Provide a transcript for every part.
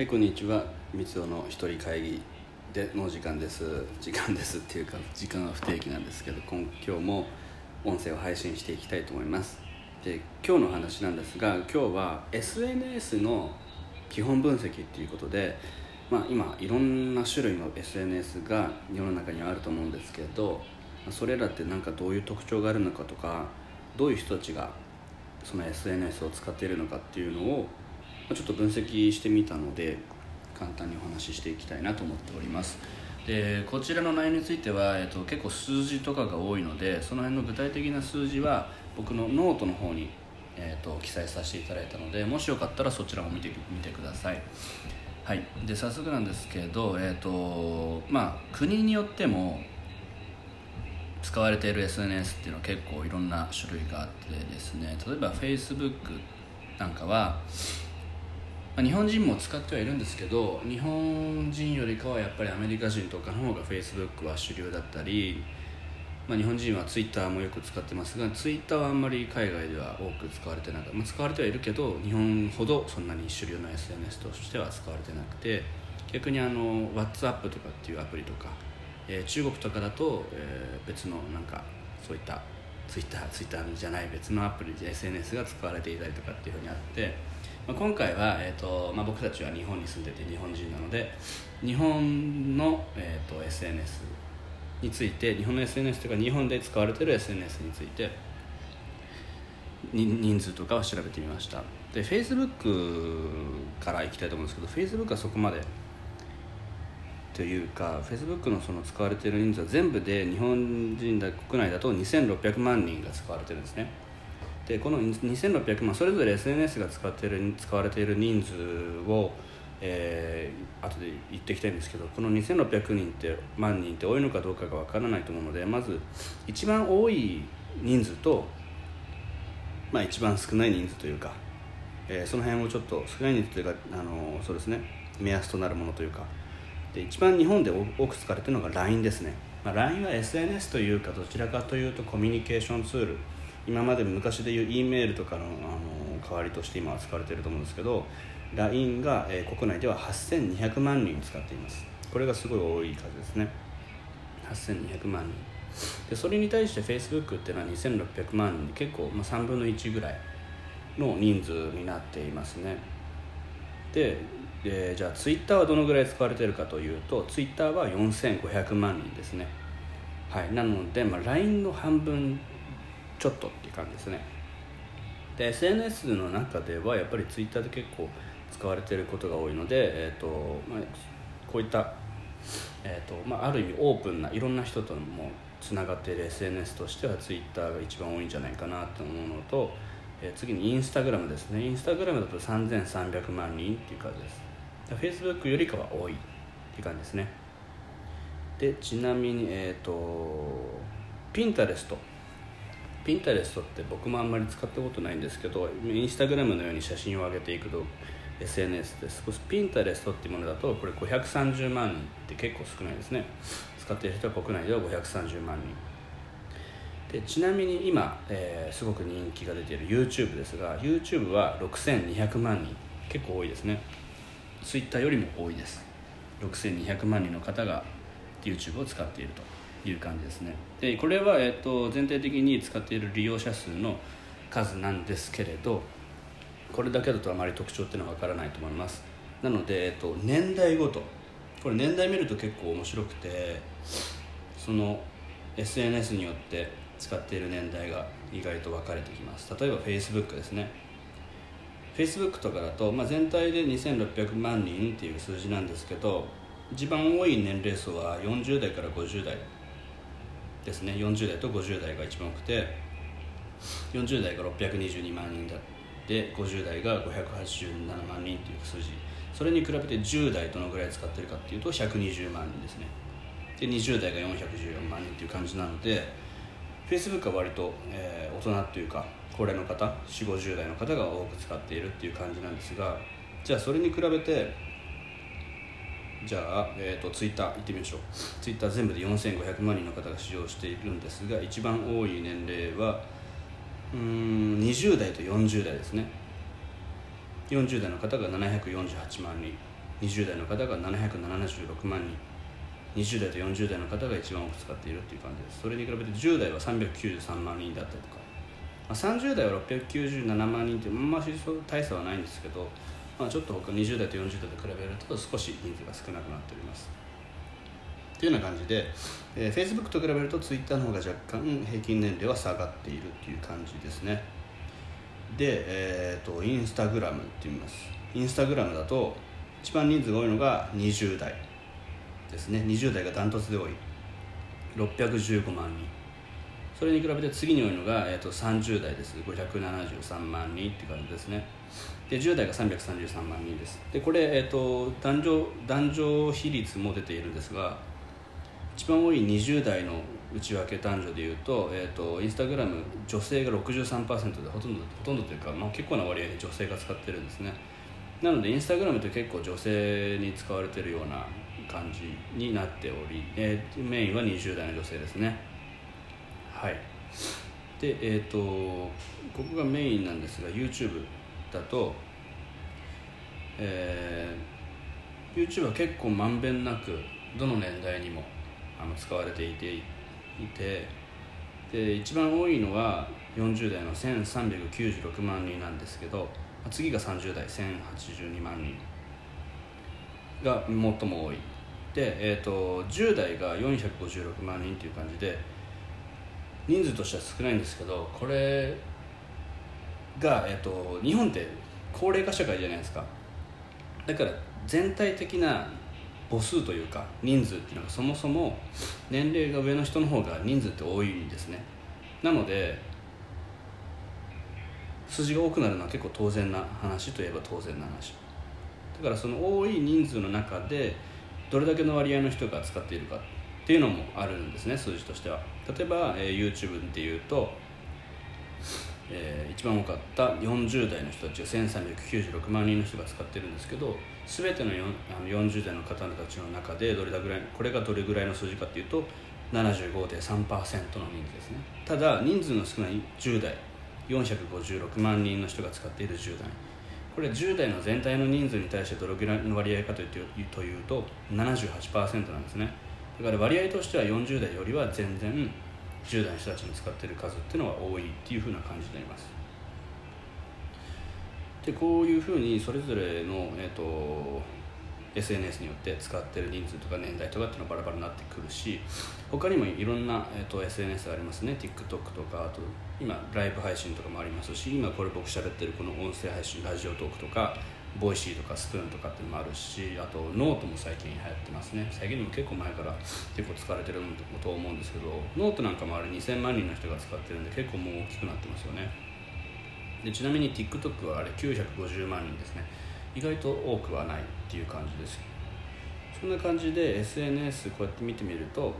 はいこんにちは。三尾の一人会議での時間です。時間ですっていうか時間は不定期なんですけど今今日も音声を配信していきたいと思います。で今日の話なんですが今日は SNS の基本分析っていうことでまあ、今いろんな種類の SNS が世の中にはあると思うんですけどそれらって何かどういう特徴があるのかとかどういう人たちがその SNS を使っているのかっていうのをちょっと分析してみたので簡単にお話ししていきたいなと思っております。でこちらの内容については、えっと、結構数字とかが多いのでその辺の具体的な数字は僕のノートの方に、えっと、記載させていただいたのでもしよかったらそちらも見てみてください。はい。で早速なんですけど、えっとまあ、国によっても使われている SNS っていうのは結構いろんな種類があってですね例えば Facebook なんかはまあ、日本人も使ってはいるんですけど日本人よりかはやっぱりアメリカ人とかの方が Facebook は主流だったり、まあ、日本人は Twitter もよく使ってますが Twitter はあんまり海外では多く使われてなく、まあ、使われてはいるけど日本ほどそんなに主流の SNS としては使われてなくて逆にあの WhatsApp とかっていうアプリとか、えー、中国とかだと、えー、別のなんかそういったツイッターツイッターじゃない別のアプリで SNS が使われていたりとかっていうふうにあって、まあ、今回は、えーとまあ、僕たちは日本に住んでて日本人なので日本の、えーと、SNS について日本の SNS というか日本で使われてる SNS について人数とかを調べてみました。で Facebook からいきたいと思うんですけど Facebook はそこまでというか Facebook のその使われている人数は全部で日本人だ国内だと2600万人が使われてるんですね。でこの2600万それぞれ SNS が使ってる使われている人数を、えー、後で言っていきたいんですけどこの2600人って万人って多いのかどうかがわからないと思うのでまず一番多い人数と、まあ、一番少ない人数というか、えー、その辺をちょっと少ない人数というかあのそうですね目安となるものというか。で一番日本で多く使われているのが LINE ですね、まあ、LINE は SNS というかどちらかというとコミュニケーションツール。今まで昔でいう E メールとかのあの代わりとして今は使われていると思うんですけど LINE が、えー、国内では8200万人使っています。これがすごい多い数ですね。8200万人。でそれに対して Facebook っていうのは2600万人結構、まあ、3分の1ぐらいの人数になっていますね。ででじゃあツイッターはどのぐらい使われているかというとツイッターは4500万人ですね。はい。なので、まあ、LINE の半分ちょっとっていう感じですね。で SNS の中ではやっぱりツイッターで結構使われてることが多いので、えーとまあ、こういった、えーとまあ、ある意味オープンないろんな人ともつながっている SNS としてはツイッターが一番多いんじゃないかなと思うのと、えー、次にインスタグラムですね。インスタグラムだと3300万人っていう感じです Facebook よりかは多いっていう感じですね。でちなみにえっ、ー、とピンタレスト。ピンタレストって僕もあんまり使ったことないんですけどインスタグラムのように写真を上げていくと SNS ですピンタレストっていうものだとこれ530万人って結構少ないですね。使っている人は国内では530万人。でちなみに今、えー、すごく人気が出ている YouTube ですが YouTube は6200万人。結構多いですね。ツイッターよりも多いです。6200万人の方が YouTube を使っていると。いう感じですね。でこれは、えーと、全体的に使っている利用者数の数なんですけれどこれだけだとあまり特徴っていうのは分からないと思います。なので、えーと、年代ごと。これ年代見ると結構面白くてその SNS によって使っている年代が意外と分かれてきます。例えば Facebook ですね。Facebook とかだと、まあ、全体で2600万人っていう数字なんですけど一番多い年齢層は40代から50代ですね。40代と50代が一番多くて40代が622万人だって50代が587万人っていう数字。それに比べて10代どのぐらい使ってるかっていうと120万人ですね。で20代が414万人っていう感じなので Facebook は割と、えー、大人っていうか高齢の方4 5 0代の方が多く使っているっていう感じなんですがじゃあそれに比べてじゃあ、えーと、ツイッター行ってみましょう。ツイッター全部で4500万人の方が使用しているんですが一番多い年齢はうん20代と40代ですね。40代の方が748万人。20代の方が776万人。20代と40代の方が一番多く使っているっていう感じです。それに比べて10代は393万人だったりとか、まあ、30代は697万人ってあんまり大差はないんですけど、まあ、ちょっと他20代と40代と比べると少し人数が少なくなっております。というような感じで、えー、Facebook と比べると Twitter の方が若干平均年齢は下がっているっていう感じですね。で、えーと、インスタグラムって言います。インスタグラムだと一番人数が多いのが20代ですね。20代がダントツで多い。615万人。それに比べて次に多いのが、えーと、30代です。573万人って感じですね。で10代が333万人です。でこれ、えーと、男女男女比率も出ているんですが一番多い20代の内訳男女でいうと,、えーと、インスタグラム女性が63%でほとんどほとんどというか、まあ、結構な割合で女性が使ってるんですね。なのでインスタグラムって結構女性に使われてるような感じになっており、えー、メインは20代の女性ですね。はい。でえっ、ー、とここがメインなんですが YouTube だとえー、YouTube は結構まんべんなくどの年代にもあの使われていていてで一番多いのは40代の1396万人なんですけど次が30代1082万人が最も多い。で、えーと、10代が456万人っていう感じで人数としては少ないんですけどこれが、えーと、日本って高齢化社会じゃないですか。だから全体的な母数というか人数っていうのがそもそも年齢が上の人の方が人数って多いんですね。なので数字が多くなるのは結構当然な話といえば当然な話。だからその多い人数の中でどれだけの割合の人が使っているか。っていうのもあるんですね数字としては。例えば、えー、YouTube っていうと、えー、一番多かった40代の人たちが1396万人の人が使ってるんですけど全てのあの40代の方たちの中でどれだぐらいこれがどれぐらいの数字かっていうと75.3%の人数ですね。ただ人数の少ない10代456万人の人が使っている10代。これ10代の全体の人数に対してどれぐらいの割合かというというと78%なんですね。だから割合としては40代よりは全然10代の人たちに使ってる数っていうのは多いっていうふうな感じになります。でこういうふうにそれぞれの、えーと SNS によって使ってる人数とか年代とかっていうのはバラバラになってくるし他にもいろんな、えーと、SNS がありますね。TikTok とかあと今ライブ配信とかもありますし今これ僕喋ってるこの音声配信 Radiotalk とか Voicy とかスプーンとかっていうのもあるしあとノートも最近流行ってますね。最近でも結構前から結構使われてると思うんですけどノートなんかもあれ2000万人の人が使ってるんで結構もう大きくなってますよね。でちなみに TikTok はあれ950万人ですね。意外と多くはないっていう感じです。そんな感じで SNS こうやって見てみると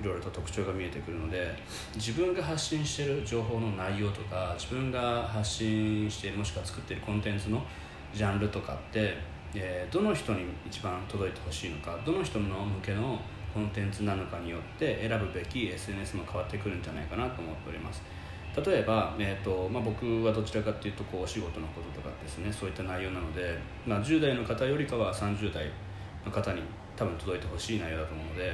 いろいろと特徴が見えてくるので自分が発信してる情報の内容とか自分が発信してもしくは作ってるコンテンツのジャンルとかって、えー、どの人に一番届いてほしいのかどの人の向けのコンテンツなのかによって選ぶべき SNS も変わってくるんじゃないかなと思っております。例えば、えーとまあ、僕はどちらかというとこうお仕事のこととかですねそういった内容なので、まあ、10代の方よりかは30代の方に多分届いてほしい内容だと思うので、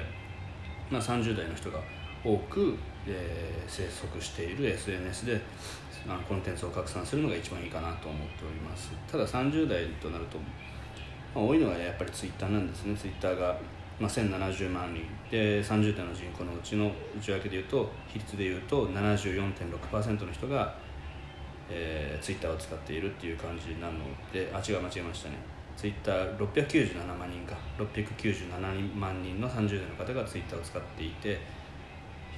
まあ、30代の人が多く、えー、生息している SNS であのコンテンツを拡散するのが一番いいかなと思っております。ただ30代となると、まあ、多いのはやっぱり Twitter なんですね。Twitter がまあ、1070万人。で30代の人口のうちの内訳でいうと比率でいうと74.6%の人が、えー、ツイッターを使っているっていう感じなのであ違う間違えましたね。ツイッター697万人か。697万人の30代の方がツイッターを使っていて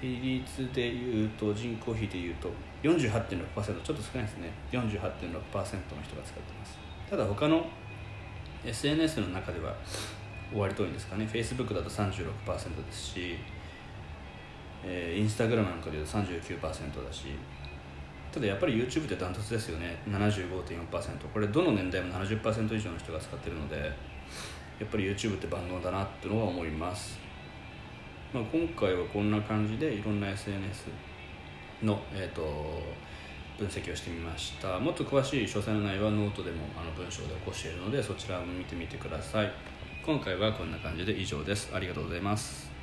比率でいうと人口比でいうと48.6%ちょっと少ないですね。48.6%の人が使ってます。ただ他の SNS の中では終わりといんですかね。Facebook だと36%ですし、えー、Instagram なんかでいうと39%だしただやっぱり YouTube ってダントツですよね。75.4%これどの年代も70%以上の人が使ってるのでやっぱり YouTube って万能だなってのは思います、まあ、今回はこんな感じでいろんな SNS の、えーと分析をしてみました。もっと詳しい詳細の内容はノートでもあの文章で起こしているのでそちらも見てみてください。今回はこんな感じで以上です。ありがとうございます。